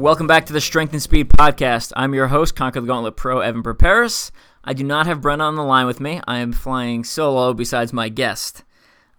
Welcome back to the Strength and Speed Podcast. I'm your host, Conquer the Gauntlet Pro Evan Perperis. I do not have Brent on the line with me. I am flying solo besides my guest.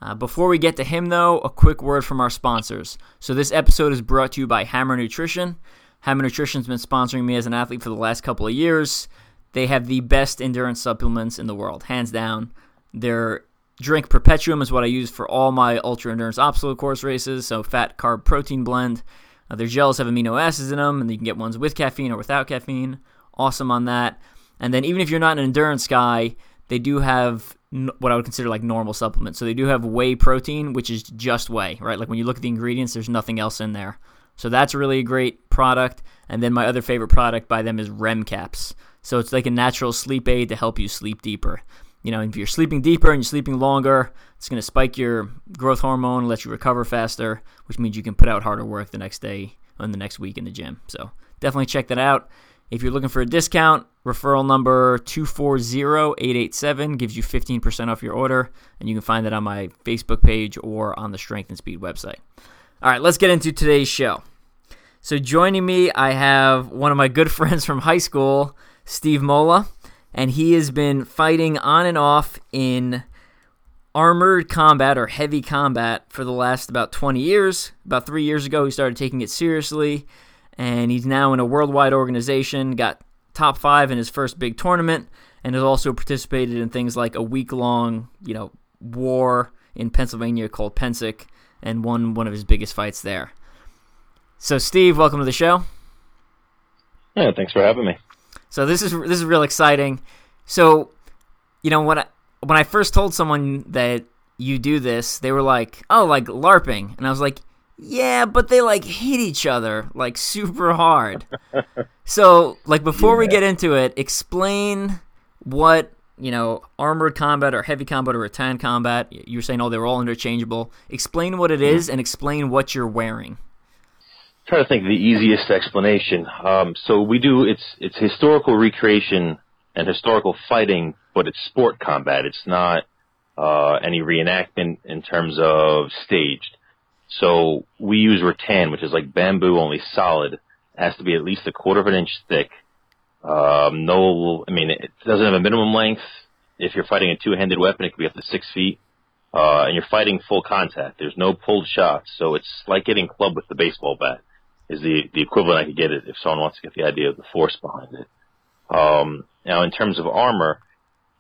Uh, before we get to him, though, a quick word from our sponsors. So, this episode is brought to you by Hammer Nutrition. Hammer Nutrition's been sponsoring me as an athlete for the last couple of years. They have the best endurance supplements in the world, hands down. Their drink Perpetuum is what I use for all my ultra endurance obstacle course races, so fat, carb, protein blend. Uh, their gels have amino acids in them, and you can get ones with caffeine or without caffeine. Awesome on that. And then even if you're not an endurance guy, they do have what I would consider like normal supplements. So they do have whey protein, which is just whey, right? Like when you look at the ingredients, there's nothing else in there. So that's really a great product. And then my other favorite product by them is REM caps. So it's like a natural sleep aid to help you sleep deeper. You know, if you're sleeping deeper and you're sleeping longer, it's going to spike your growth hormone, let you recover faster, which means you can put out harder work the next day and the next week in the gym. So definitely check that out. If you're looking for a discount, referral number 240887 gives you 15% off your order, and you can find that on my Facebook page or on the Strength and Speed website. All right, let's get into today's show. So joining me, I have one of my good friends from high school, Steve Mola and he has been fighting on and off in armored combat or heavy combat for the last about 20 years. About three years ago, he started taking it seriously, and he's now in a worldwide organization, got top five in his first big tournament, and has also participated in things like a week long, you know, war in Pennsylvania called Pennsic, and won one of his biggest fights there. So, Steve, welcome to the show. Yeah, thanks for having me. So this is this is real exciting. So, you know, when I when I first told someone that you do this, they were like, "Oh, like LARPing," and I was like, "Yeah, but they like hit each other like super hard." so, like before yeah. we get into it, explain what you know armored combat or heavy combat or rattan combat. You were saying, "Oh, they were all interchangeable." Explain what it mm-hmm. is, and explain what you're wearing trying to think of the easiest explanation. Um, so we do it's it's historical recreation and historical fighting, but it's sport combat. It's not uh, any reenactment in terms of staged. So we use rattan, which is like bamboo, only solid. It has to be at least a quarter of an inch thick. Um, no, I mean it doesn't have a minimum length. If you're fighting a two-handed weapon, it could be up to six feet. Uh, and you're fighting full contact. There's no pulled shots, so it's like getting clubbed with the baseball bat is the the equivalent I could get it if someone wants to get the idea of the force behind it. Um, now, in terms of armor,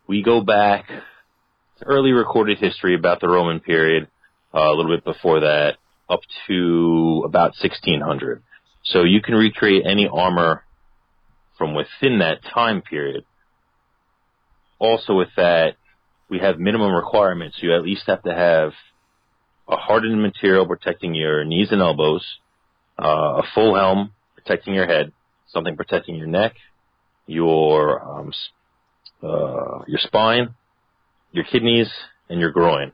we go back to early recorded history about the Roman period, uh, a little bit before that, up to about 1600. So you can recreate any armor from within that time period. Also, with that, we have minimum requirements. You at least have to have a hardened material protecting your knees and elbows uh, a full helm protecting your head, something protecting your neck, your um, uh, your spine, your kidneys, and your groin.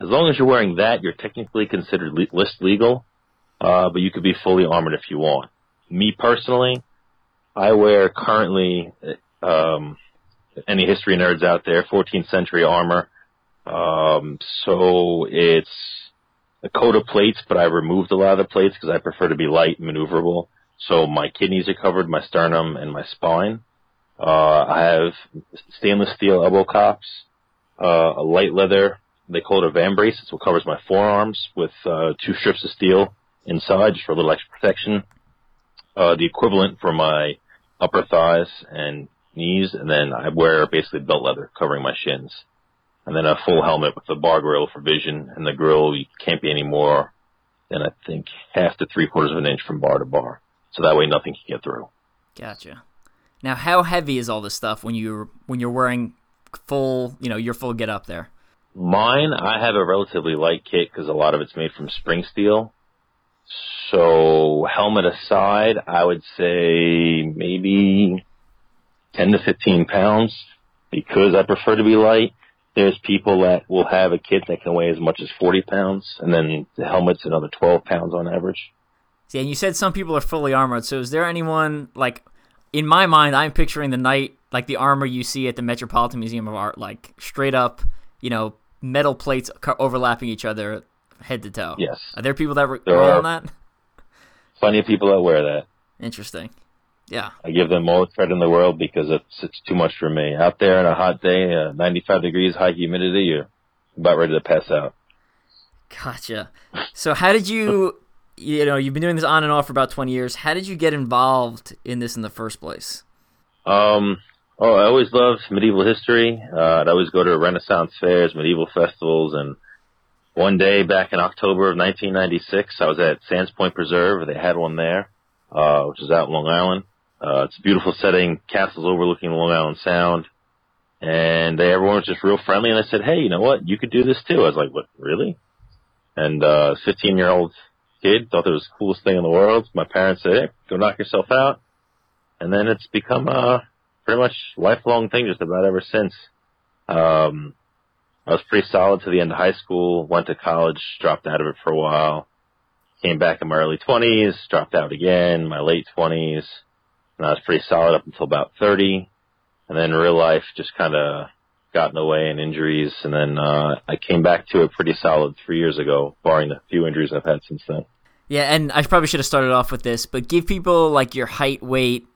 As long as you're wearing that, you're technically considered le- list legal, uh, but you could be fully armored if you want. Me personally, I wear currently, um, any history nerds out there, 14th century armor. Um, so it's a coat of plates, but I removed a lot of the plates because I prefer to be light and maneuverable. So my kidneys are covered, my sternum, and my spine. Uh, I have stainless steel elbow cops, uh, a light leather, they call it a vambrace. It's what covers my forearms with uh, two strips of steel inside just for a little extra protection. Uh, the equivalent for my upper thighs and knees, and then I wear basically belt leather covering my shins and then a full helmet with a bar grill for vision, and the grill you can't be any more than I think half to three quarters of an inch from bar to bar, so that way nothing can get through. Gotcha. Now, how heavy is all this stuff when you're when you're wearing full, you know, your full get up there? Mine, I have a relatively light kit because a lot of it's made from spring steel. So helmet aside, I would say maybe 10 to 15 pounds because I prefer to be light. There's people that will have a kit that can weigh as much as 40 pounds, and then the helmet's another 12 pounds on average. See, and you said some people are fully armored. So is there anyone like in my mind? I'm picturing the knight like the armor you see at the Metropolitan Museum of Art, like straight up, you know, metal plates overlapping each other, head to toe. Yes. Are there people that there are on that? Plenty of people that wear that. Interesting. Yeah. I give them all the credit in the world because it's it's too much for me. Out there on a hot day, uh, 95 degrees, high humidity, you're about ready to pass out. Gotcha. So how did you, you know, you've been doing this on and off for about 20 years. How did you get involved in this in the first place? Um, oh, I always loved medieval history. Uh, I'd always go to Renaissance fairs, medieval festivals, and one day back in October of 1996, I was at Sands Point Preserve. They had one there, uh, which is out in Long Island. Uh, it's a beautiful setting, castles overlooking Long Island Sound. And they, everyone was just real friendly. And I said, hey, you know what? You could do this too. I was like, what, really? And, uh, 15 year old kid thought it was the coolest thing in the world. My parents said, hey, go knock yourself out. And then it's become a pretty much lifelong thing just about ever since. Um, I was pretty solid to the end of high school, went to college, dropped out of it for a while, came back in my early 20s, dropped out again, my late 20s, and I was pretty solid up until about 30. And then real life just kind of got in the way and injuries. And then, uh, I came back to it pretty solid three years ago, barring the few injuries I've had since then. Yeah, and I probably should have started off with this, but give people like your height, weight,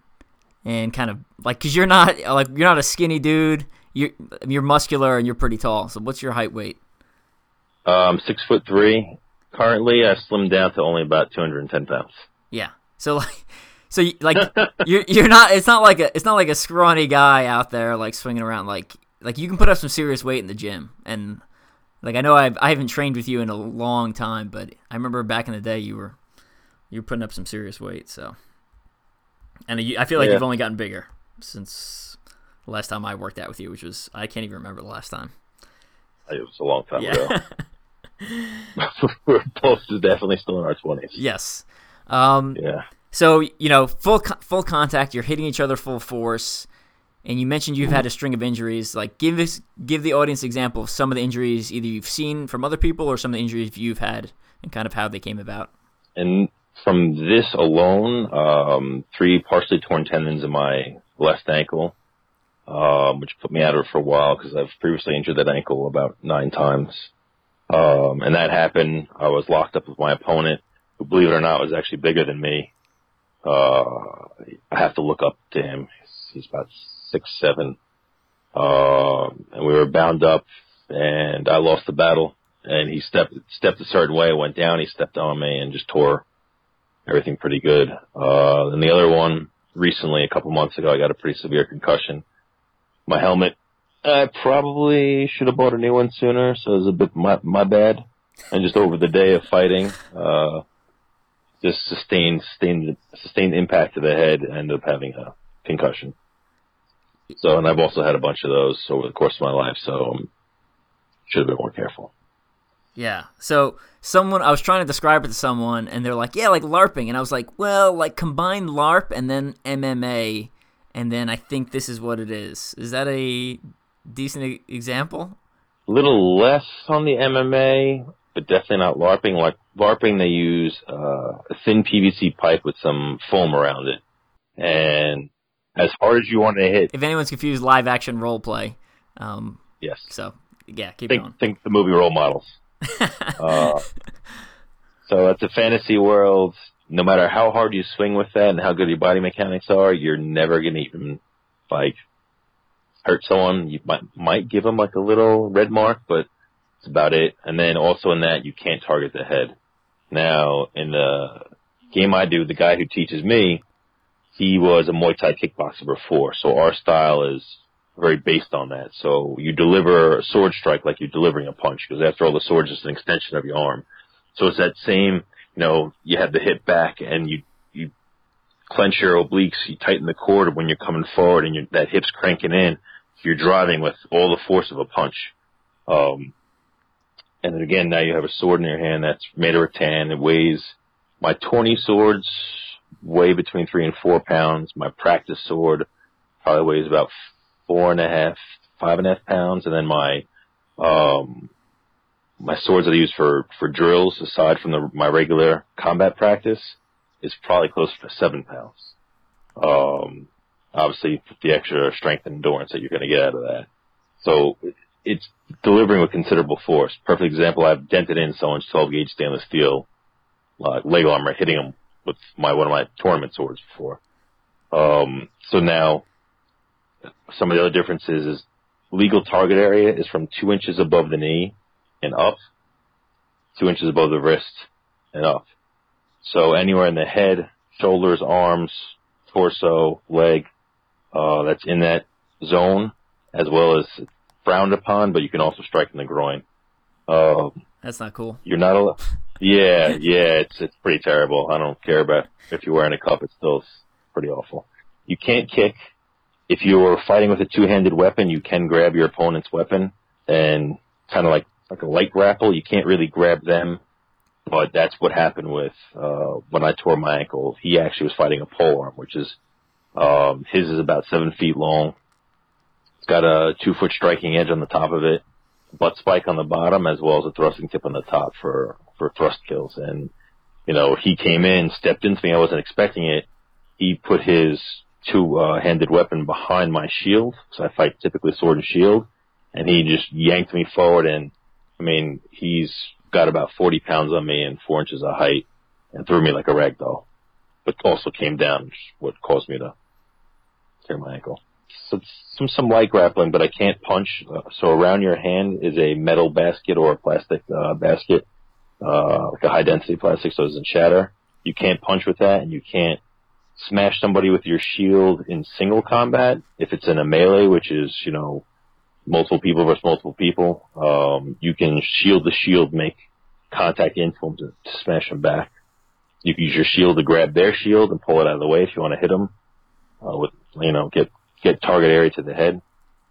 and kind of like because you're not like you're not a skinny dude. You're you're muscular and you're pretty tall. So what's your height, weight? Um, six foot three. Currently, I slimmed down to only about 210 pounds. Yeah. So like, so like you're you're not. It's not like a it's not like a scrawny guy out there like swinging around. Like like you can put up some serious weight in the gym and like I know I've I haven't trained with you in a long time, but I remember back in the day you were you were putting up some serious weight. So and I feel like yeah. you've only gotten bigger since the last time I worked out with you, which was I can't even remember the last time. It was a long time yeah. ago. We're both definitely still in our twenties. Yes. Um, yeah. So you know, full full contact. You're hitting each other full force, and you mentioned you've had a string of injuries. Like, give us give the audience example of some of the injuries either you've seen from other people or some of the injuries you've had, and kind of how they came about. And from this alone, um, three partially torn tendons in my left ankle, um, which put me out of it for a while because I've previously injured that ankle about nine times. Um, and that happened. I was locked up with my opponent, who, believe it or not, was actually bigger than me. Uh, I have to look up to him. He's about six seven. Uh, and we were bound up, and I lost the battle. And he stepped stepped a certain way, went down. He stepped on me and just tore everything pretty good. Uh, and the other one recently, a couple months ago, I got a pretty severe concussion. My helmet I probably should have bought a new one sooner, so it was a bit my my bad. And just over the day of fighting, uh, just sustained sustained sustained impact to the head, ended up having a concussion. So, and I've also had a bunch of those over the course of my life, so um, should have been more careful. Yeah. So someone I was trying to describe it to someone, and they're like, "Yeah, like LARPing," and I was like, "Well, like combine LARP and then MMA." And then I think this is what it is. Is that a decent example? A little less on the MMA, but definitely not LARPing. Like LARPing, they use uh, a thin PVC pipe with some foam around it, and as hard as you want to hit. If anyone's confused, live action role play. Um, yes. So yeah, keep think, going. Think the movie role models. uh, so it's a fantasy world. No matter how hard you swing with that and how good your body mechanics are, you're never gonna even like hurt someone, you might might give them like a little red mark, but it's about it. And then also in that, you can't target the head. Now, in the game I do, the guy who teaches me, he was a Muay Thai kickboxer before, so our style is very based on that. So you deliver a sword strike like you're delivering a punch, because after all, the sword is an extension of your arm. So it's that same, you know, you have the hip back and you you clench your obliques, you tighten the cord when you're coming forward, and that hip's cranking in you're driving with all the force of a punch. Um, and then again, now you have a sword in your hand that's made of rattan. It weighs, my tourney swords weigh between three and four pounds. My practice sword probably weighs about four and a half, five and a half pounds, and then my um, my swords that I use for for drills, aside from the, my regular combat practice, is probably close to seven pounds. Um, obviously, the extra strength and endurance that you're going to get out of that. So it's delivering with considerable force. Perfect example: I've dented in someone's 12 gauge stainless steel uh, leg armor, hitting them with my one of my tournament swords before. Um, so now, some of the other differences is legal target area is from two inches above the knee and up, two inches above the wrist and up. So anywhere in the head, shoulders, arms, torso, leg, uh, that's in that zone, as well as frowned upon, but you can also strike in the groin. Um, that's not cool. You're not allowed. Yeah, yeah, it's it's pretty terrible. I don't care about if you're wearing a cup; it's still pretty awful. You can't kick. If you're fighting with a two-handed weapon, you can grab your opponent's weapon and kind of like like a light grapple. You can't really grab them, but that's what happened with uh, when I tore my ankle. He actually was fighting a pole arm, which is um, his is about seven feet long. Got a two-foot striking edge on the top of it, butt spike on the bottom, as well as a thrusting tip on the top for for thrust kills. And you know, he came in, stepped into me. I wasn't expecting it. He put his two-handed uh, weapon behind my shield, so I fight typically sword and shield, and he just yanked me forward and I mean, he's got about 40 pounds on me and four inches of height and threw me like a rag doll, but also came down, which what caused me to tear my ankle. So some, some light grappling, but I can't punch. Uh, so around your hand is a metal basket or a plastic, uh, basket, uh, like a high density plastic so it doesn't shatter. You can't punch with that and you can't smash somebody with your shield in single combat. If it's in a melee, which is, you know, multiple people versus multiple people. Um, you can shield the shield, make contact into them to, to smash them back. You can use your shield to grab their shield and pull it out of the way if you want to hit them uh, with, you know, get get target area to the head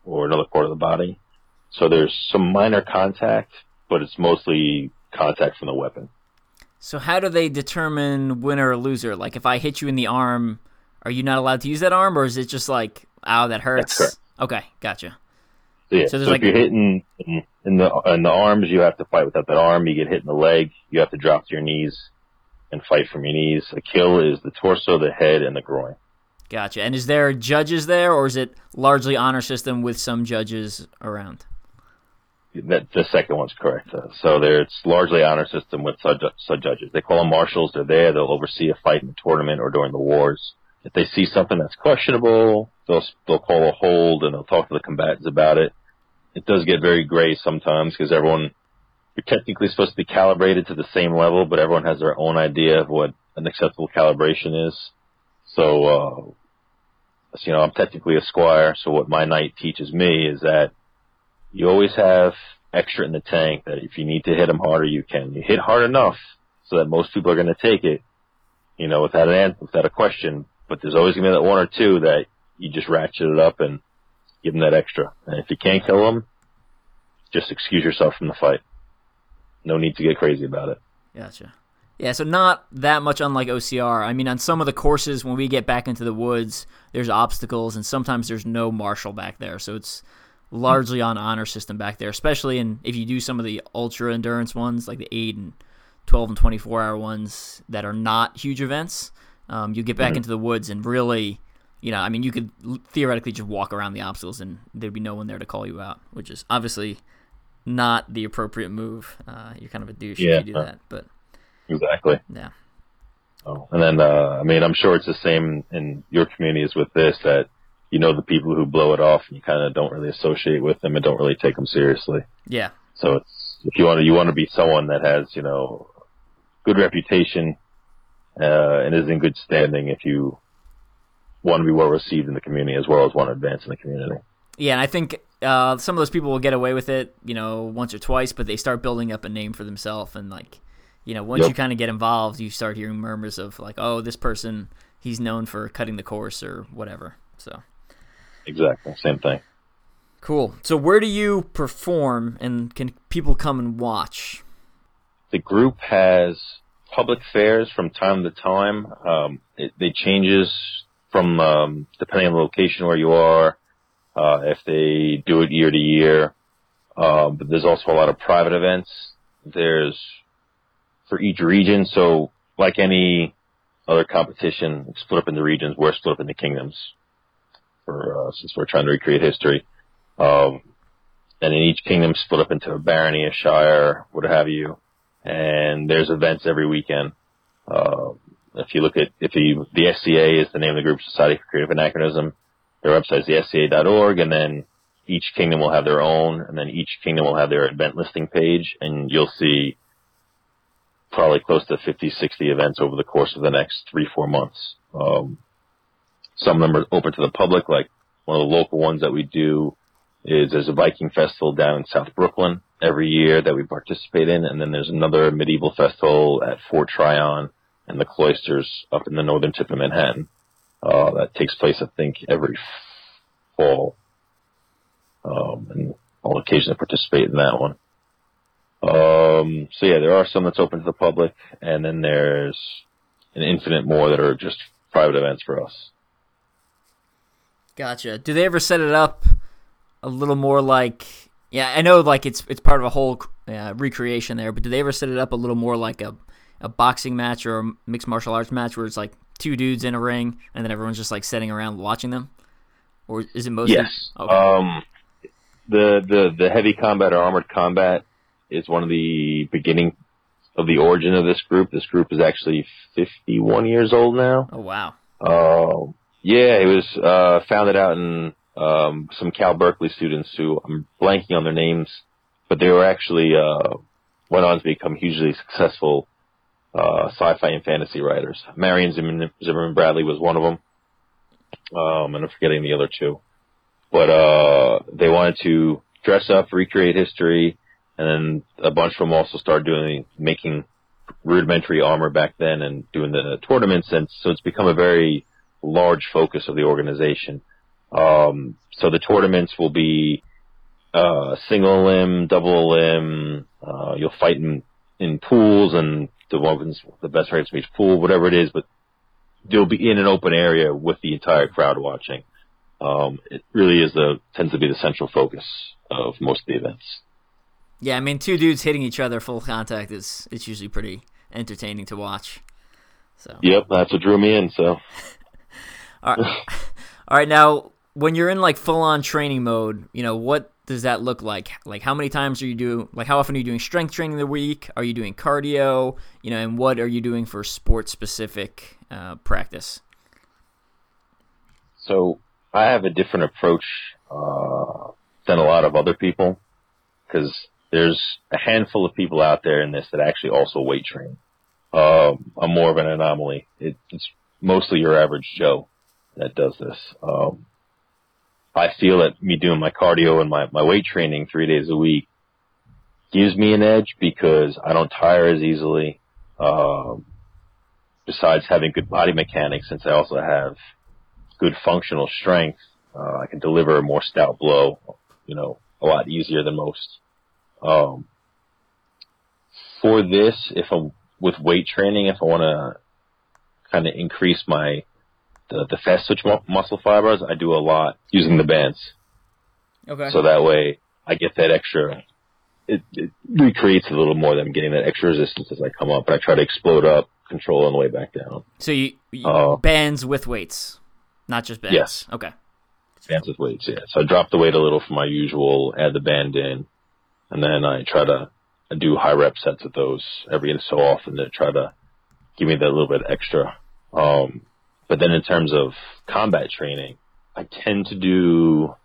or another part of the body. So there's some minor contact, but it's mostly contact from the weapon. So how do they determine winner or loser? Like if I hit you in the arm, are you not allowed to use that arm, or is it just like, ow, that hurts? Okay, gotcha. So, yeah, so, so like, if you're hitting in, in the in the arms, you have to fight without that arm. You get hit in the leg, you have to drop to your knees and fight from your knees. A kill is the torso, the head, and the groin. Gotcha. And is there judges there, or is it largely honor system with some judges around? That the second one's correct. Uh, so there, it's largely honor system with sub, sub judges. They call them marshals. They're there. They'll oversee a fight in the tournament or during the wars. If they see something that's questionable, they'll they'll call a hold and they'll talk to the combatants about it it does get very gray sometimes because everyone you're technically supposed to be calibrated to the same level, but everyone has their own idea of what an acceptable calibration is. So, uh, you know, I'm technically a squire, so what my knight teaches me is that you always have extra in the tank that if you need to hit them harder, you can. You hit hard enough so that most people are going to take it, you know, without an answer, without a question. But there's always going to be that one or two that you just ratchet it up and give them that extra. And if you can't kill them, just excuse yourself from the fight. No need to get crazy about it. Gotcha. Yeah, so not that much unlike OCR. I mean, on some of the courses, when we get back into the woods, there's obstacles, and sometimes there's no marshal back there. So it's largely on honor system back there, especially in if you do some of the ultra endurance ones, like the 8 and 12 and 24 hour ones that are not huge events. Um, you get back mm-hmm. into the woods and really you know, I mean, you could theoretically just walk around the obstacles and there'd be no one there to call you out, which is obviously not the appropriate move. Uh, you're kind of a douche yeah, if you do that, but exactly. Yeah. Oh, and then uh, I mean, I'm sure it's the same in your community as with this that you know the people who blow it off and you kind of don't really associate with them and don't really take them seriously. Yeah. So it's if you want to you want to be someone that has you know good reputation uh, and is in good standing. If you want to be well received in the community as well as want to advance in the community. Yeah, and I think uh, some of those people will get away with it, you know, once or twice, but they start building up a name for themselves, and like, you know, once yep. you kind of get involved, you start hearing murmurs of like, oh, this person, he's known for cutting the course or whatever. So. Exactly, same thing. Cool. So where do you perform, and can people come and watch? The group has public fairs from time to time. Um, it, it changes from um, depending on the location where you are, uh, if they do it year to year. Um, but there's also a lot of private events. There's for each region. So like any other competition, split up into regions. We're split up into kingdoms. For uh, since we're trying to recreate history, um, and in each kingdom split up into a barony, a shire, what have you. And there's events every weekend. Uh, if you look at if you the SCA is the name of the group, Society for Creative Anachronism. Their website is the SCA.org, and then each kingdom will have their own, and then each kingdom will have their event listing page, and you'll see probably close to 50, 60 events over the course of the next three, four months. Um, some of them are open to the public, like one of the local ones that we do is there's a Viking festival down in South Brooklyn every year that we participate in, and then there's another medieval festival at Fort Tryon and the Cloisters up in the northern tip of Manhattan. Uh, that takes place, I think, every fall. Um, and I'll occasionally participate in that one. Um, so yeah, there are some that's open to the public, and then there's an infinite more that are just private events for us. Gotcha. Do they ever set it up a little more like? Yeah, I know like it's it's part of a whole uh, recreation there, but do they ever set it up a little more like a a boxing match or a mixed martial arts match where it's like two dudes in a ring and then everyone's just like sitting around watching them, or is it mostly? Yes. Okay. Um, the the the heavy combat or armored combat is one of the beginning of the origin of this group. This group is actually 51 years old now. Oh wow. Uh, yeah, it was uh, founded out in um, some Cal Berkeley students who I'm blanking on their names, but they were actually uh, went on to become hugely successful uh, sci-fi and fantasy writers. Marion Zimmerman, Zimmerman Bradley was one of them, um, and I'm forgetting the other two. But uh, they wanted to dress up, recreate history, and then a bunch of them also started doing making rudimentary armor back then and doing the tournaments, and so it's become a very large focus of the organization. Um, so the tournaments will be uh, single limb, double limb. Uh, you'll fight in in pools, and the ones the best rates from each pool, whatever it is. But you'll be in an open area with the entire crowd watching. Um, it really is the tends to be the central focus of most of the events. Yeah, I mean, two dudes hitting each other full contact is it's usually pretty entertaining to watch. So. Yep, that's what drew me in. So. All right. All right. Now, when you're in like full on training mode, you know what does that look like? Like, how many times are you doing? Like, how often are you doing strength training the week? Are you doing cardio? You know, and what are you doing for sport specific uh, practice? So I have a different approach uh, than a lot of other people because there's a handful of people out there in this that actually also weight train. Um, I'm more of an anomaly. It, it's mostly your average Joe that does this. Um, I feel that me doing my cardio and my, my weight training three days a week gives me an edge because I don't tire as easily. Um, besides having good body mechanics, since I also have good functional strength, uh, I can deliver a more stout blow, you know, a lot easier than most. Um, for this, if I'm with weight training, if I want to kind of increase my the, the fast twitch mu- muscle fibers, I do a lot using the bands. Okay. So that way I get that extra. It, it recreates a little more than getting that extra resistance as I come up, but I try to explode up, control on the way back down. So you, you uh, bands with weights, not just bands. Yes. Okay. Bands with weights, yeah. So I drop the weight a little from my usual, add the band in, and then I try to I do high rep sets of those every so often to try to give me that little bit extra. Um, but then in terms of combat training, I tend to do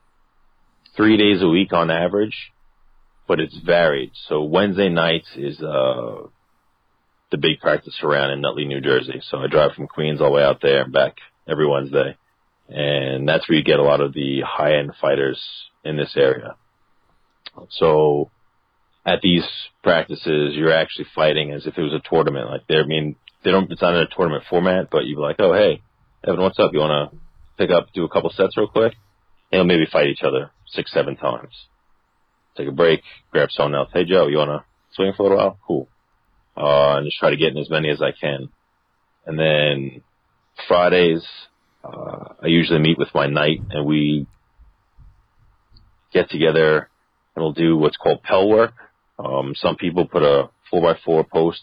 three days a week on average, but it's varied. So Wednesday nights is uh, the big practice around in Nutley, New Jersey. So I drive from Queens all the way out there and back every Wednesday. And that's where you get a lot of the high end fighters in this area. So at these practices, you're actually fighting as if it was a tournament. Like they're, I mean, they don't, it's not in a tournament format, but you'd be like, oh, hey, Evan, what's up? You want to pick up, do a couple sets real quick? And you'll maybe fight each other six, seven times. Take a break, grab someone else. Hey, Joe, you want to swing for a little while? Cool. Uh, and just try to get in as many as I can. And then Fridays, uh, I usually meet with my knight and we get together and we'll do what's called pell work. Um, some people put a four by four post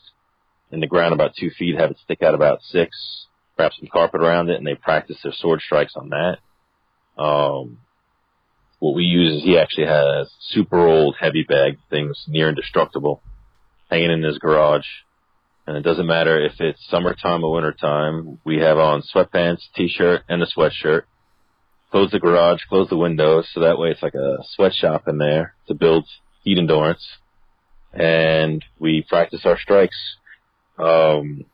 in the ground about two feet, have it stick out about six, wrap some carpet around it, and they practice their sword strikes on that. Um, what we use is he actually has super old heavy bag things, near indestructible, hanging in his garage. And it doesn't matter if it's summertime or wintertime. We have on sweatpants, t-shirt, and a sweatshirt. Close the garage, close the windows, so that way it's like a sweatshop in there to build heat endurance. And we practice our strikes. Um,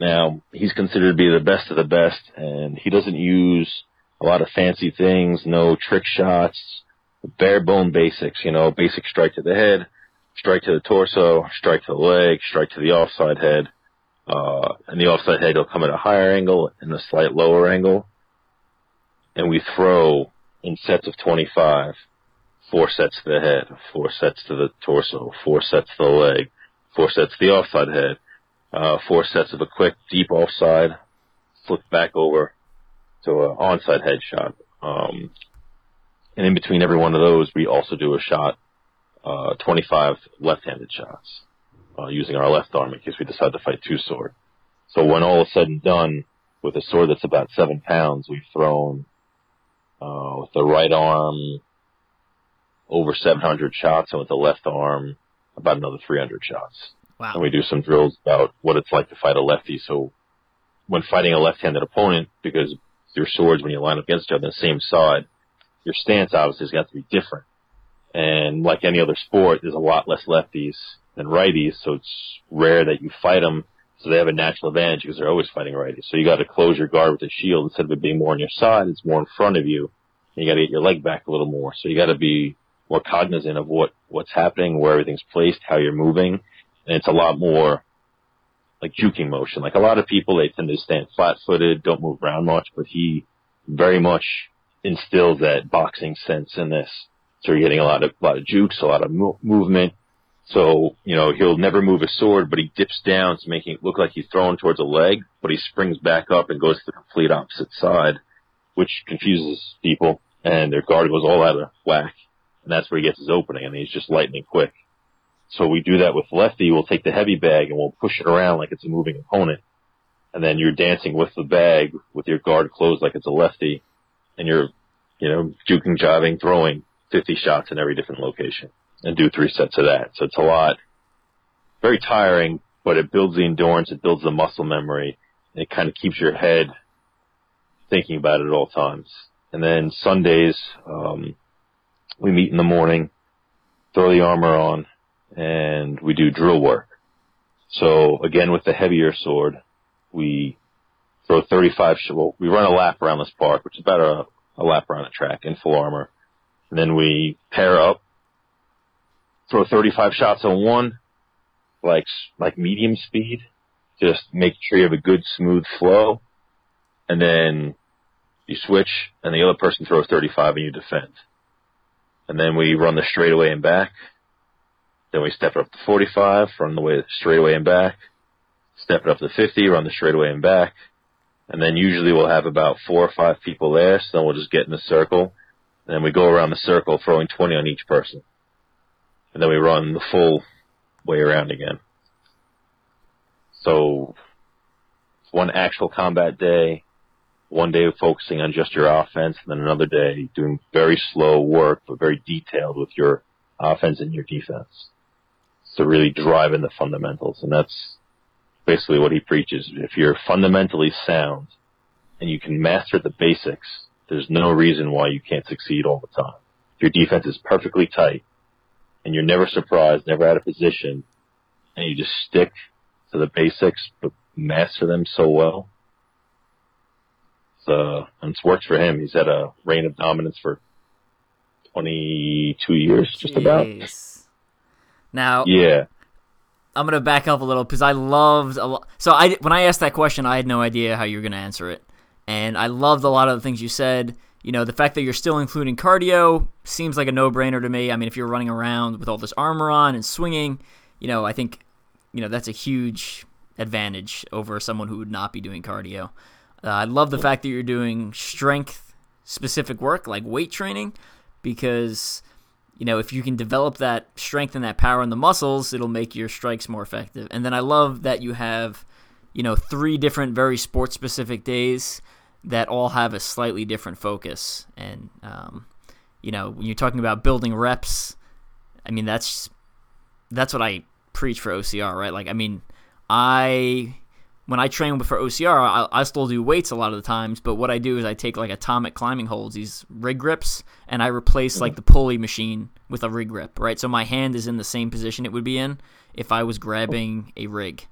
now, he's considered to be the best of the best, and he doesn't use a lot of fancy things, no trick shots, bare bone basics, you know, basic strike to the head, strike to the torso, strike to the leg, strike to the offside head. Uh, and the offside head will come at a higher angle and a slight lower angle. And we throw in sets of 25, four sets to the head, four sets to the torso, four sets to the leg, four sets to the offside head, uh, four sets of a quick deep offside, flip back over to an onside head shot. Um, and in between every one of those, we also do a shot uh, 25 left-handed shots uh, using our left arm in case we decide to fight two sword. So when all is said and done, with a sword that's about seven pounds, we've thrown uh, with the right arm over 700 shots, and with the left arm about another 300 shots. Wow. And we do some drills about what it's like to fight a lefty. So when fighting a left-handed opponent, because your swords, when you line up against each other on the same side, your stance obviously has got to be different. And like any other sport, there's a lot less lefties than righties, so it's rare that you fight them. So they have a natural advantage because they're always fighting righties. So you got to close your guard with a shield instead of it being more on your side. It's more in front of you. And you got to get your leg back a little more. So you got to be more cognizant of what what's happening, where everything's placed, how you're moving, and it's a lot more like juking motion. Like a lot of people, they tend to stand flat-footed, don't move around much, but he very much instills that boxing sense in this. So you're getting a lot of a lot of jukes, a lot of mo- movement. So you know he'll never move his sword, but he dips down to making it look like he's throwing towards a leg, but he springs back up and goes to the complete opposite side, which confuses people, and their guard goes all out of whack, and that's where he gets his opening, and he's just lightning quick. So we do that with lefty. We'll take the heavy bag and we'll push it around like it's a moving opponent, and then you're dancing with the bag with your guard closed like it's a lefty, and you're, you know, juking, jiving, throwing 50 shots in every different location and do three sets of that. So it's a lot, very tiring, but it builds the endurance, it builds the muscle memory, and it kind of keeps your head thinking about it at all times. And then Sundays, um, we meet in the morning, throw the armor on, and we do drill work. So again, with the heavier sword, we throw 35, sh- well, we run a lap around this park, which is about a, a lap around the track in full armor. And then we pair up, throw 35 shots on one, like, like medium speed, just make sure you have a good smooth flow. And then you switch and the other person throws 35 and you defend. And then we run the straightaway and back. Then we step it up to 45, run the way straightaway and back. Step it up to 50, run the straightaway and back. And then usually we'll have about four or five people there, so then we'll just get in a circle. And then we go around the circle throwing 20 on each person. And then we run the full way around again. So, one actual combat day, one day focusing on just your offense, and then another day doing very slow work, but very detailed with your offense and your defense. to really drive in the fundamentals, and that's basically what he preaches. If you're fundamentally sound and you can master the basics, there's no reason why you can't succeed all the time. If your defense is perfectly tight and you're never surprised, never out of position, and you just stick to the basics but master them so well, uh, and it's worked for him. He's had a reign of dominance for 22 years, just about. Now, Yeah. I'm gonna back up a little because I loved a lot. So I when I asked that question, I had no idea how you were gonna answer it, and I loved a lot of the things you said. You know, the fact that you're still including cardio seems like a no-brainer to me. I mean, if you're running around with all this armor on and swinging, you know, I think, you know, that's a huge advantage over someone who would not be doing cardio. Uh, I love the fact that you're doing strength specific work like weight training because you know if you can develop that strength and that power in the muscles, it'll make your strikes more effective. And then I love that you have you know three different very sports specific days that all have a slightly different focus and um, you know when you're talking about building reps i mean that's that's what i preach for ocr right like i mean i when i train for ocr I, I still do weights a lot of the times but what i do is i take like Atomik climbing holds these rig grips and i replace like mm-hmm. the pulley machine with a rig grip right so my hand is in the same position it would be in if i was grabbing a rig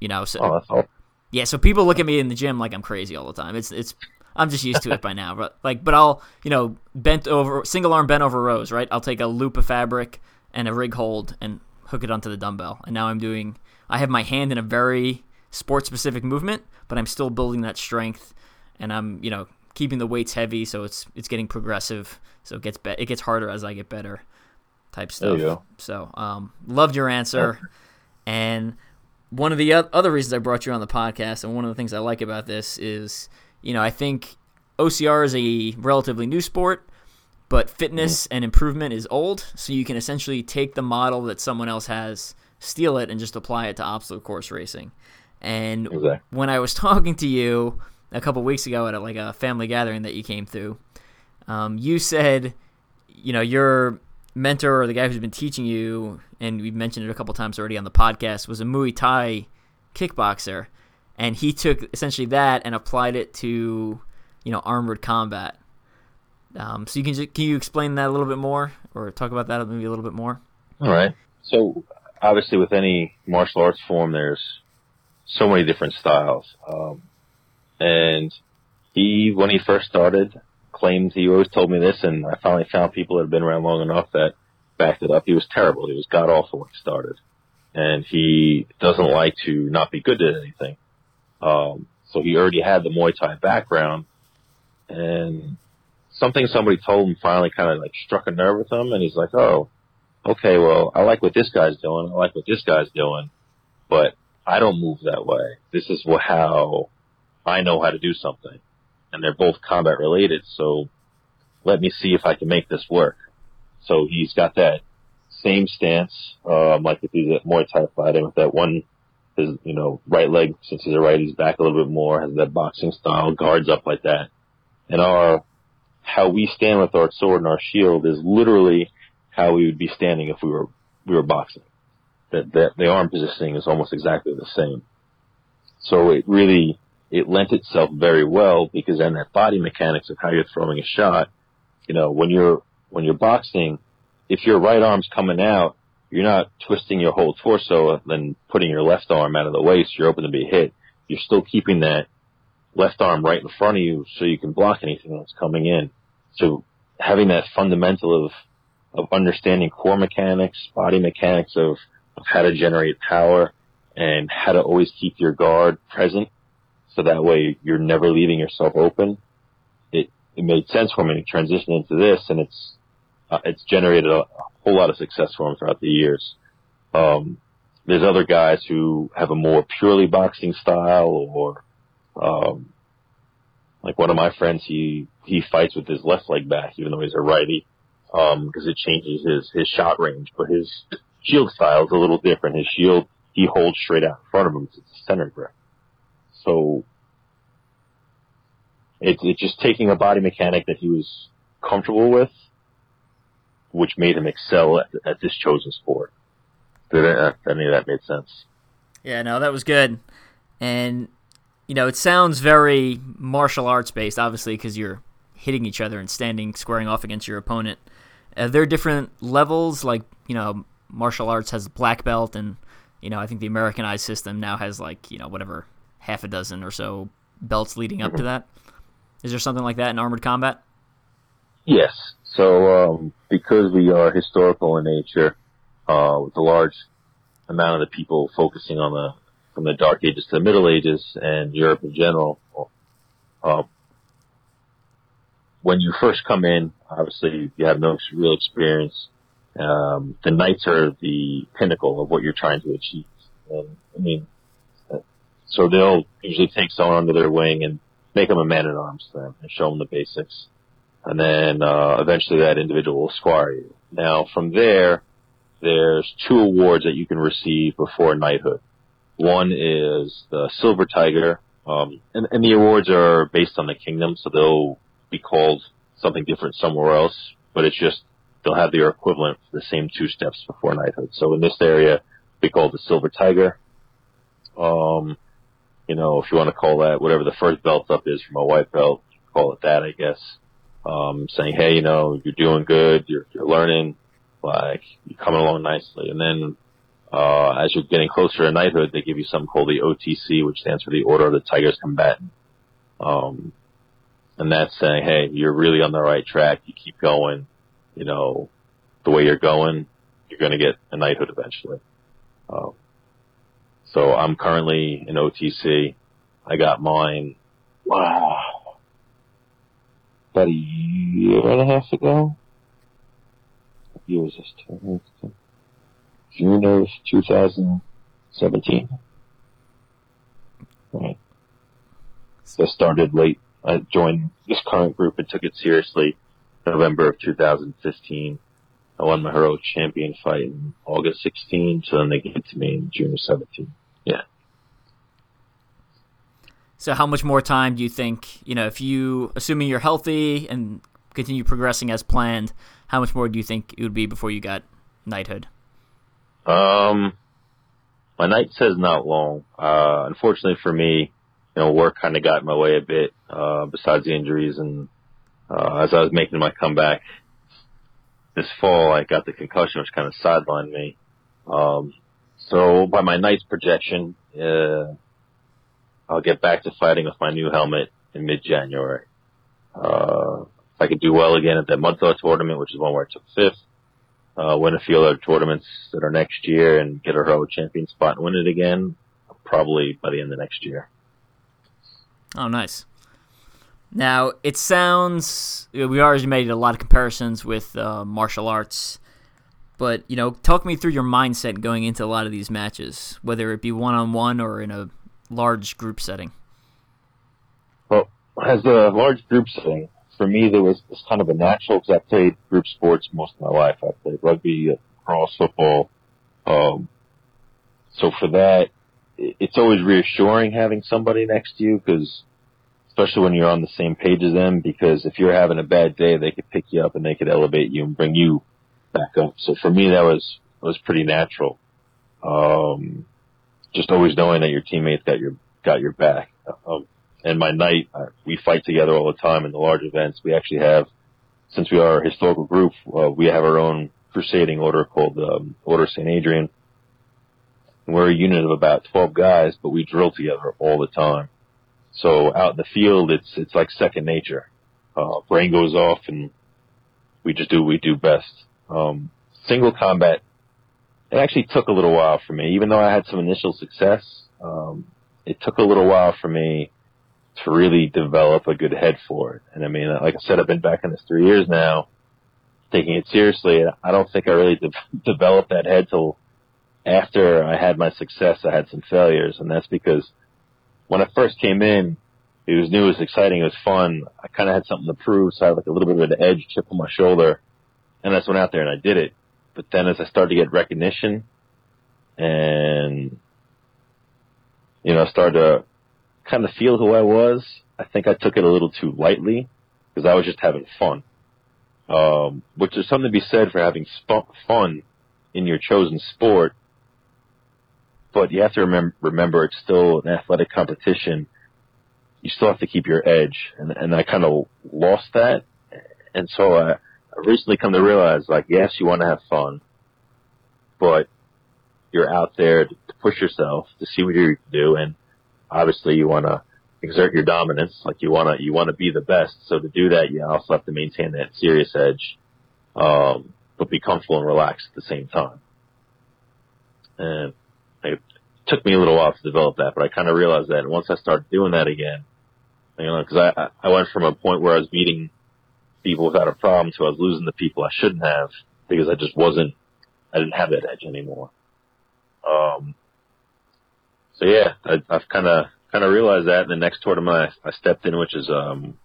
you know so Oh, that's yeah, so people look at me in the gym like I'm crazy all the time. It's it's I'm just used to it by now. But like, but I'll you know bent over single arm bent over rows, right? I'll take a loop of fabric and a rig hold and hook it onto the dumbbell. And now I'm doing. I have my hand in a very sport specific movement, but I'm still building that strength, and I'm you know keeping the weights heavy, so it's it's getting progressive. So it gets be- it gets harder as I get better, type stuff. So um, loved your answer, and one of the other reasons I brought you on the podcast, and one of the things I like about this is, you know, I think OCR is a relatively new sport, but fitness and improvement is old. So you can essentially take the model that someone else has, steal it, and just apply it to obstacle course racing. And when I was talking to you a couple weeks ago at a, like a family gathering that you came through, um, you said, you know, your mentor or the guy who's been teaching you, and we've mentioned it a couple times already on the podcast, was a Muay Thai kickboxer, and he took essentially that and applied it to, you know, armored combat. Um, so you can can you explain that a little bit more, or talk about that maybe a little bit more? All right. So obviously, with any martial arts form, there's so many different styles. Um, and he, when he first started, claimed he always told me this, and I finally found people that had been around long enough that backed it up. He was terrible. He was god awful when he started, and he doesn't like to not be good at anything. Um, so he already had the Muay Thai background, and something somebody told him finally kind of like struck a nerve with him, and he's like, "Oh, okay, well, I like what this guy's doing. I like what this guy's doing, but I don't move that way. This is how I know how to do something. And they're both combat related, so let me see if I can make this work. So he's got that same stance, um, like if he's at Muay Thai fighting with that one, his, you know, right leg, since he's a right, he's back a little bit more, has that boxing style, guards up like that. And our, how we stand with our sword and our shield is literally how we would be standing if we were we were boxing. That that the arm positioning is almost exactly the same. So it really it lent itself very well because then that body mechanics of how you're throwing a shot, you know, when you're when you're boxing, if your right arm's coming out, you're not twisting your whole torso and then putting your left arm out of the waist, you're open to be hit. You're still keeping that left arm right in front of you so you can block anything that's coming in. So having that fundamental of of understanding core mechanics, body mechanics of, of how to generate power and how to always keep your guard present so that way you're never leaving yourself open. It, it made sense for me to transition into this and it's, uh, it's generated a, a whole lot of success for him throughout the years. Um, there's other guys who have a more purely boxing style or, um, like one of my friends, he, he fights with his left leg back even though he's a righty um, because it changes his, his shot range. But his shield style is a little different. His shield, he holds straight out in front of him. It's a center grip. So it's, just taking a body mechanic that he was comfortable with, which made him excel at, at this chosen sport. Did uh, any of that made sense? Yeah, no, that was good. And you know, it sounds very martial arts based, obviously, because you're hitting each other and standing, squaring off against your opponent. Are there are different levels? Like, you know, martial arts has a black belt, and you know, I think the Americanized system now has like, you know, whatever half a dozen or so belts leading up to that. Is there something like that in armored combat? Yes. So um, because we are historical in nature, uh, with a large amount of the people focusing on the from the Dark Ages to the Middle Ages and Europe in general, uh, when you first come in, obviously you have no real experience. Um, the knights are the pinnacle of what you're trying to achieve. And I mean, uh, so they'll usually take someone under their wing and make them a man at arms to them and show them the basics. And then, uh, eventually that individual will squire you. Now from there, there's two awards that you can receive before knighthood. One is the Silver Tiger, um, and, and the awards are based on the kingdom, so they'll be called something different somewhere else, but it's just they'll have their equivalent for the same two steps before knighthood. So in this area, we call it the Silver Tiger. Um, you know, if you want to call that whatever the first belt up is from a white belt, call it that, I guess. Um, saying, hey, you know, you're doing good, you're, you're learning, like, you're coming along nicely. And then, uh, as you're getting closer to knighthood, they give you something called the OTC, which stands for the Order of the Tigers Combatant. Um, and that's saying, hey, you're really on the right track, you keep going, you know, the way you're going, you're going to get a knighthood eventually. Um, so I'm currently in OTC. I got mine, wow, about a year and a half ago. What year was this? June of 2017. Right. So I started late. I joined this current group and took it seriously November of 2015. I won my heroic champion fight in August 16, so then they gave it to me in June of 17. Yeah. So how much more time do you think, you know, if you, assuming you're healthy and continue progressing as planned, how much more do you think it would be before you got knighthood? Um, my knight says not long. Uh, unfortunately for me, you know, work kind of got in my way a bit, uh, besides the injuries. And, uh, as I was making my comeback this fall, I got the concussion, which kind of sidelined me. Um, so by my knight's projection, uh, I'll get back to fighting with my new helmet in mid-January. Uh, if I could do well again at that Mudthaw tournament, which is one where I took fifth, uh, win a few other tournaments that are next year and get a heroic champion spot and win it again, probably by the end of next year. Oh, nice. Now it sounds we already made a lot of comparisons with uh, martial arts, but you know, talk me through your mindset going into a lot of these matches, whether it be one on one or in a large group setting. Well, as a large group setting, for me there was this kind of a natural because I played group sports most of my life. I played rugby, cross football. Um, so for that, it's always reassuring having somebody next to you because especially when you're on the same page as them, because if you're having a bad day, they could pick you up and they could elevate you and bring you back up. So for me, that was, was pretty natural. Um, just always knowing that your teammates got your, got your back. Um, and my knight, we fight together all the time in the large events. We actually have, since we are a historical group, uh, we have our own crusading order called, um, Order St. Adrian. We're a unit of about 12 guys, but we drill together all the time. So out in the field, it's it's like second nature. Uh, brain goes off, and we just do what we do best. Um, single combat, it actually took a little while for me, even though I had some initial success. Um, it took a little while for me to really develop a good head for it. And I mean, like I said, I've been back in this three years now, taking it seriously. And I don't think I really de- developed that head till after I had my success. I had some failures, and that's because when I first came in, it was new, it was exciting, it was fun. I kind of had something to prove, so I had like a little bit of an edge chip on my shoulder, and I just went out there and I did it. But then as I started to get recognition, and you know, started to kind of feel who I was, I think I took it a little too lightly because I was just having fun. Um, which is something to be said for having sp- fun in your chosen sport but you have to remember, remember it's still an athletic competition. You still have to keep your edge, and and I kind of lost that, and so I, I recently come to realize, like, yes, you want to have fun, but you're out there to, to push yourself to see what you can do, and obviously you want to exert your dominance, like you want to you want to be the best. So to do that, you also have to maintain that serious edge, um, but be comfortable and relaxed at the same time. And it took me a little while to develop that, but I kind of realized that. And once I started doing that again, you know, because I I went from a point where I was beating people without a problem to I was losing the people I shouldn't have because I just wasn't I didn't have that edge anymore. Um, so yeah, I, I've kind of kind of realized that in the next tournament I, I stepped in, which is um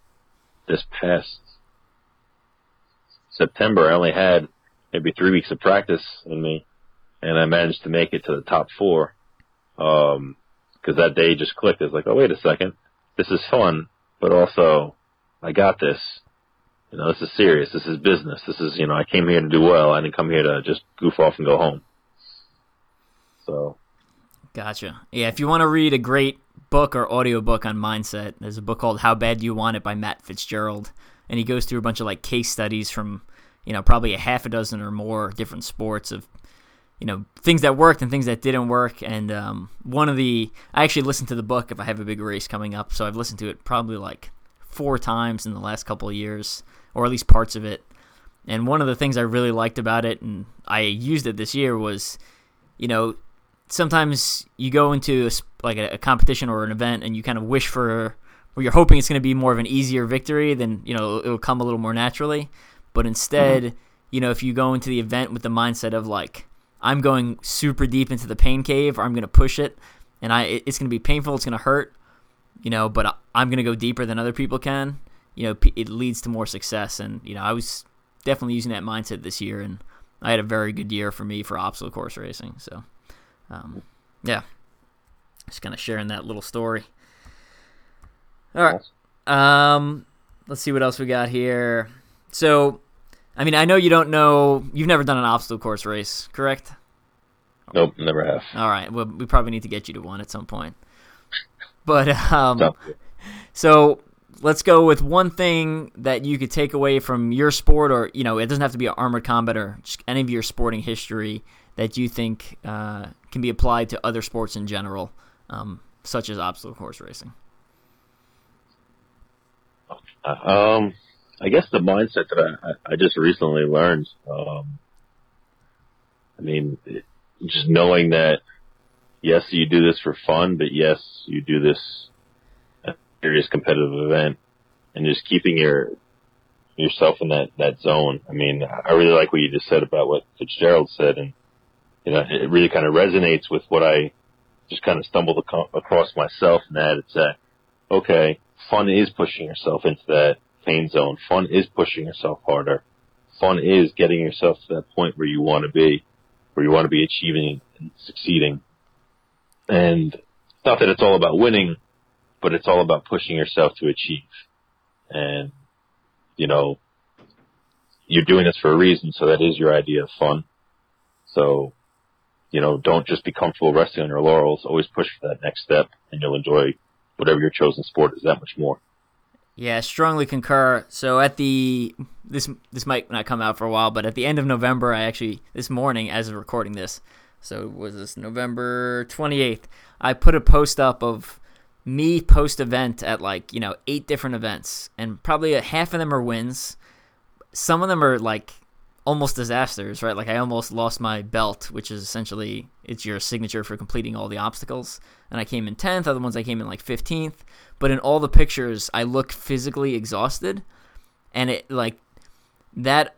this past September. I only had maybe three weeks of practice in me, and I managed to make it to the top four. Um, because that day just clicked. It's like, oh wait a second, this is fun, but also I got this. You know, this is serious. This is business. This is, you know, I came here to do well. I didn't come here to just goof off and go home. So. Gotcha. Yeah, if you want to read a great book or audiobook on mindset, there's a book called How Bad Do You Want It by Matt Fitzgerald. And he goes through a bunch of like case studies from, you know, probably a half a dozen or more different sports of, you know, things that worked and things that didn't work. And um, one of the, I actually listened to the book if I have a big race coming up. So I've listened to it probably like four times in the last couple of years, or at least parts of it. And one of the things I really liked about it, and I used it this year, was, you know, sometimes you go into a, like a, a, competition or an event and you kind of wish for, or you're hoping it's going to be more of an easier victory, then you know it'll come a little more naturally. But instead, mm-hmm. you know, if you go into the event with the mindset of like, I'm going super deep into the pain cave, or I'm going to push it, and I it's going to be painful, it's going to hurt, you know, but I'm going to go deeper than other people can. You know, it leads to more success, and you know, I was definitely using that mindset this year, and I had a very good year for me for obstacle course racing. So, um, yeah, just kind of sharing that little story. All right, um, let's see what else we got here. So, I mean, I know you don't know, you've never done an obstacle course race, correct? Nope, never have. All right, well, we probably need to get you to one at some point. But um, so let's go with one thing that you could take away from your sport, or you know, it doesn't have to be armored combat or just any of your sporting history that you think uh, can be applied to other sports in general, um, such as obstacle course racing. Um, I guess the mindset that I, I just recently learned. Um, I mean, just knowing that yes, you do this for fun, but yes, you do this a serious competitive event, and just keeping your yourself in that that zone. I mean, I really like what you just said about what Fitzgerald said, and you know, it really kind of resonates with what I just kind of stumbled ac- across myself. And that it's that okay, fun is pushing yourself into that pain zone. Fun is pushing yourself harder. Fun is getting yourself to that point where you want to be, where you want to be achieving and succeeding. And not that it's all about winning, but it's all about pushing yourself to achieve. And, you know, you're doing this for a reason, so that is your idea of fun. So, you know, don't just be comfortable resting on your laurels. Always push for that next step, and you'll enjoy whatever your chosen sport is that much more. Yeah, strongly concur. So at the this this might not come out for a while, but at the end of November, I actually this morning, as of recording this, so was this November 28th? I put a post up of me post event at like, you know, eight different events, and probably a half of them are wins. Some of them are like almost disasters, right? Like I almost lost my belt, which is essentially it's your signature for completing all the obstacles. And I came in 10th, other ones I came in like 15th, but in all the pictures I look physically exhausted and it like that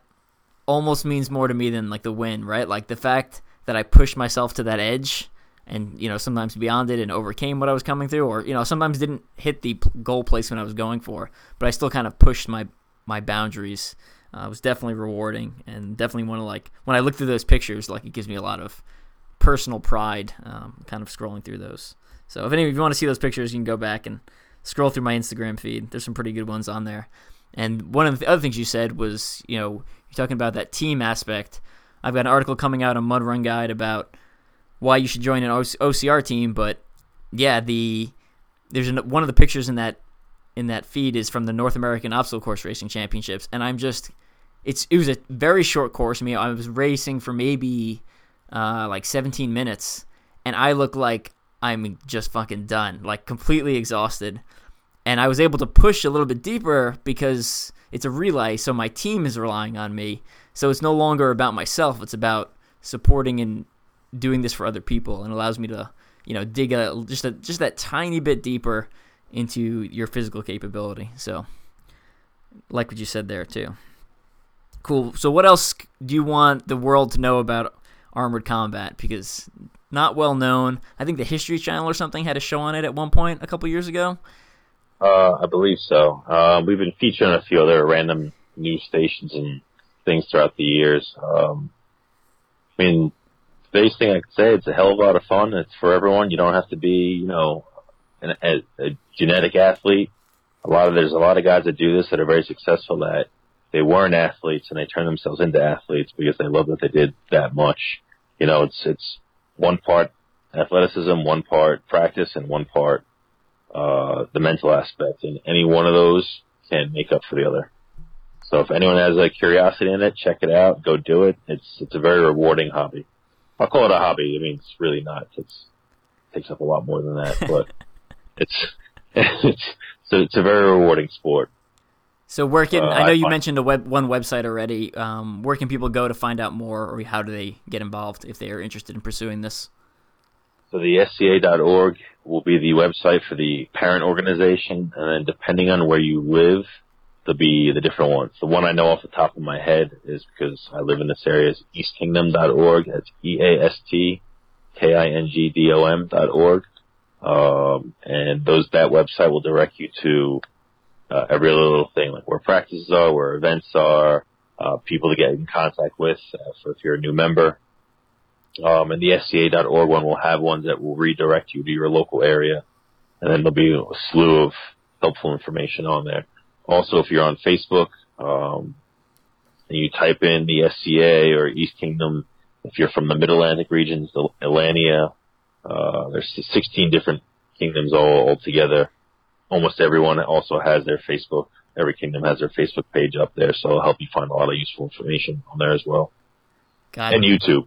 almost means more to me than like the win, right? Like the fact that I pushed myself to that edge and you know sometimes beyond it and overcame what I was coming through or you know sometimes didn't hit the goal placement I was going for but I still kind of pushed my my boundaries uh, it was definitely rewarding and definitely want to like when I look through those pictures like it gives me a lot of personal pride um, kind of scrolling through those. So if any of you want to see those pictures you can go back and scroll through my Instagram feed. There's some pretty good ones on there. And one of the other things you said was you know you're talking about that team aspect. I've got an article coming out on Mud Run Guide about why you should join an OCR team. But yeah, the there's an, one of the pictures in that in that feed is from the North American Obstacle Course Racing Championships, and I'm just it's it was a very short course. I mean, I was racing for maybe uh, like 17 minutes, and I look like I'm just fucking done, like completely exhausted. And I was able to push a little bit deeper because it's a relay, so my team is relying on me. So it's no longer about myself; it's about supporting and doing this for other people, and allows me to, you know, dig a just a just that tiny bit deeper into your physical capability. So, like what you said there too. Cool. So, what else do you want the world to know about armored combat? Because not well known. I think the History Channel or something had a show on it at one point a couple years ago. Uh, I believe so. Uh, we've been featuring a few other random news stations and things throughout the years. Um, I mean, the biggest thing I could say, it's a hell of a lot of fun. It's for everyone. You don't have to be, you know, an, a, a genetic athlete. A lot of there's a lot of guys that do this that are very successful that they weren't athletes and they turn themselves into athletes because they love what they did that much. You know, it's it's one part athleticism, one part practice, and one part uh, the mental aspect. And any one of those can make up for the other. So if anyone has a curiosity in it, check it out. Go do it. It's it's a very rewarding hobby. I'll call it a hobby. I mean, it's really not. It's it takes up a lot more than that, but it's it's so it's a very rewarding sport. So where can Uh, I know I you find- mentioned a web one website already. Um, where can people go to find out more, or how do they get involved if they are interested in pursuing this? So the SCA.org will be the website for the parent organization, and then depending on where you live, there'll be the different ones. The one I know off the top of my head is because I live in this area is eastkingdom.org. That's E-A-S-T-K-I-N-G-D-O-M dot org. Um, and those, that website will direct you to, uh, every little thing, like where practices are, where events are, uh, people to get in contact with, uh, if you're a new member. Um, and the SCA.org one will have ones that will redirect you to your local area. And then there'll be a slew of helpful information on there. Also, if you're on Facebook, um, and you type in the SCA or East Kingdom, if you're from the Mid-Atlantic regions, the Atlantia, uh, there's 16 different kingdoms all, all together. Almost everyone also has their Facebook. Every kingdom has their Facebook page up there, so it'll help you find a lot of useful information on there as well. Got And it. YouTube.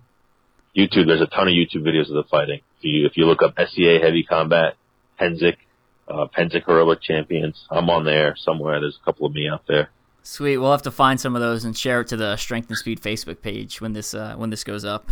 YouTube, there's a ton of YouTube videos of the fighting. If you, if you look up SCA Heavy Combat, Pennsic, uh, Pennsic Heroic Champions, I'm on there somewhere. There's a couple of me out there. Sweet. We'll have to find some of those and share it to the Strength and Speed Facebook page when this uh, when this goes up.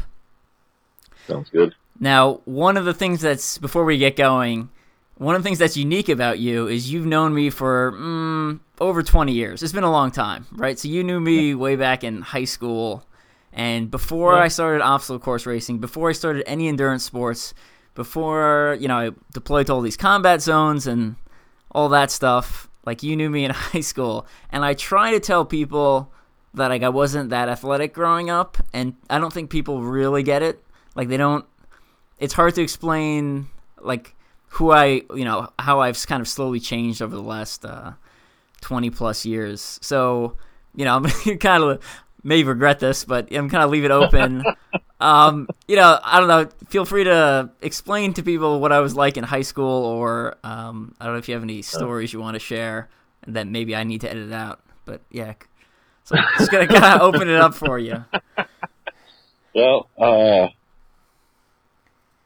Sounds good. Now, one of the things that's before we get going, one of the things that's unique about you is you've known me for mm, over 20 years. It's been a long time, right? So you knew me way back in high school, and before Yeah. I started obstacle course racing, before I started any endurance sports, before you know I deployed to all these combat zones and all that stuff. Like you knew me in high school, and I try to tell people that like I wasn't that athletic growing up, and I don't think people really get it. Like they don't. It's hard to explain like who I, you know, how I've kind of slowly changed over the last uh, twenty plus years. So you know, I'm kind of may regret this, but I'm kind of leave it open. um, you know, I don't know. Feel free to explain to people what I was like in high school, or um, I don't know if you have any stories you want to share that maybe I need to edit out. But yeah, so I'm just gonna kind of open it up for you. Well, uh,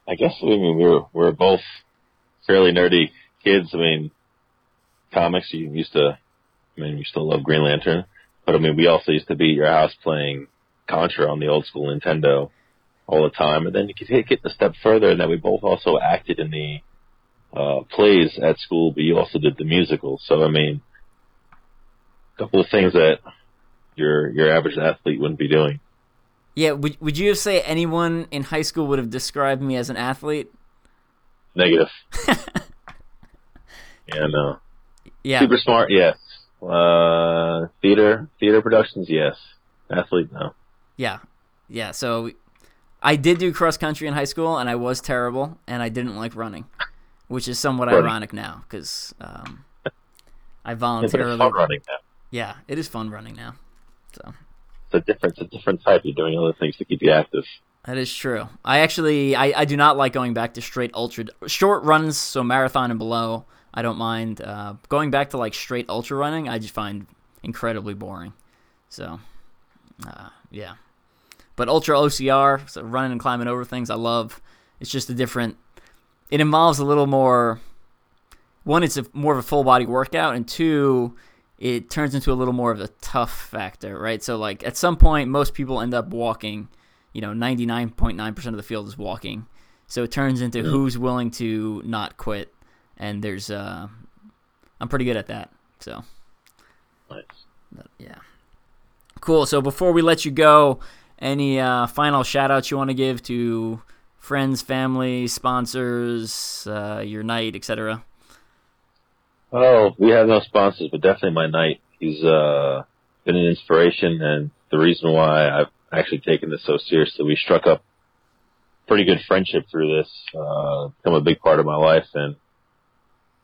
I guess I mean we were we were both fairly nerdy kids. I mean, comics. You used to, I mean, we still love Green Lantern, but I mean, we also used to be at your house playing Contra on the old school Nintendo all the time. And then you could take it a step further, and then we both also acted in the uh, plays at school, but you also did the musical. So I mean, a couple of things that your your average athlete wouldn't be doing. Yeah, would would you say anyone in high school would have described me as an athlete? Negative. yeah, no. Yeah, Super smart, yes. Uh, theater, theater productions, yes. Athlete, no. Yeah, yeah. So I did do cross country in high school, and I was terrible, and I didn't like running, which is somewhat Running. ironic now because um, I Yeah, it's voluntarily. fun running now. Yeah, it is fun running now. So a different, a different type. You're doing other things to keep you active. that is true. I actually, I, I do not like going back to straight ultra short runs, so marathon and below. I don't mind uh, going back to like straight ultra running. I just find incredibly boring. So, uh, yeah. But ultra OCR, so running and climbing over things, I love. It's just a different. It involves a little more. One, it's a more of a full body workout, and two, it turns into a little more of a tough factor, right? So, like at some point, most people end up walking. You know, ninety nine point nine percent of the field is walking, so it turns into Yeah. who's willing to not quit. And there's, uh, I'm pretty good at that. So, Nice. but, yeah. Cool. So before we let you go, any uh, final shout outs you want to give to friends, family, sponsors, uh, your knight, etc.? Oh, we have no sponsors, but definitely my knight. He's uh, been an inspiration and the reason why I've actually taken this so seriously. We struck up pretty good friendship through this, uh, become a big part of my life. And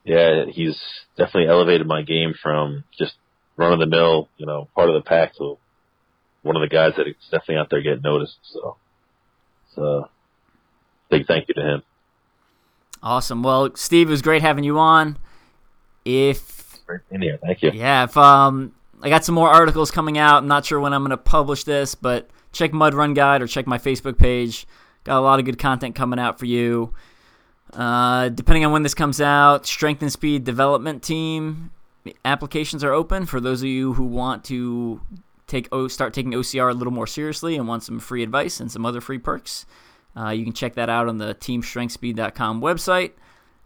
yeah, he's definitely elevated my game from just run of the mill, you know, part of the pack to one of the guys that is definitely out there getting noticed. So big thank you to him. Awesome. Well, Steve, it was great having you on. If in here, thank you. Yeah, if um, I got some more articles coming out. I'm not sure when I'm going to publish this, but check Mud Run Guide or check my Facebook page. Got a lot of good content coming out for you. Uh, depending on when this comes out, Strength and Speed Development Team applications are open for those of you who want to take o- start taking OCR a little more seriously and want some free advice and some other free perks. Uh, you can check that out on the teamstrengthspeed.com website.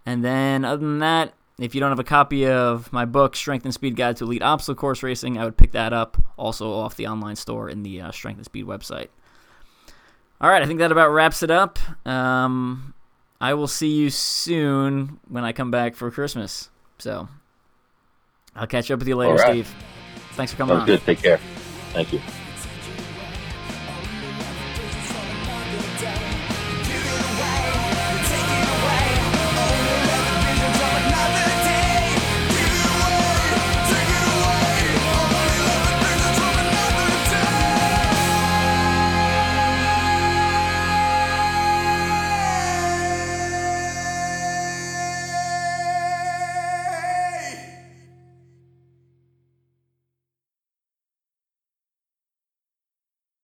And then, other than that, if you don't have a copy of my book, Strength and Speed Guide to Elite Obstacle Course Racing, I would pick that up also off the online store in the uh, Strength and Speed website. All right, I think that about wraps it up. Um, I will see you soon when I come back for Christmas. So I'll catch up with you later, right. Steve. Thanks for coming Sounds on. good. Take care. Thank you.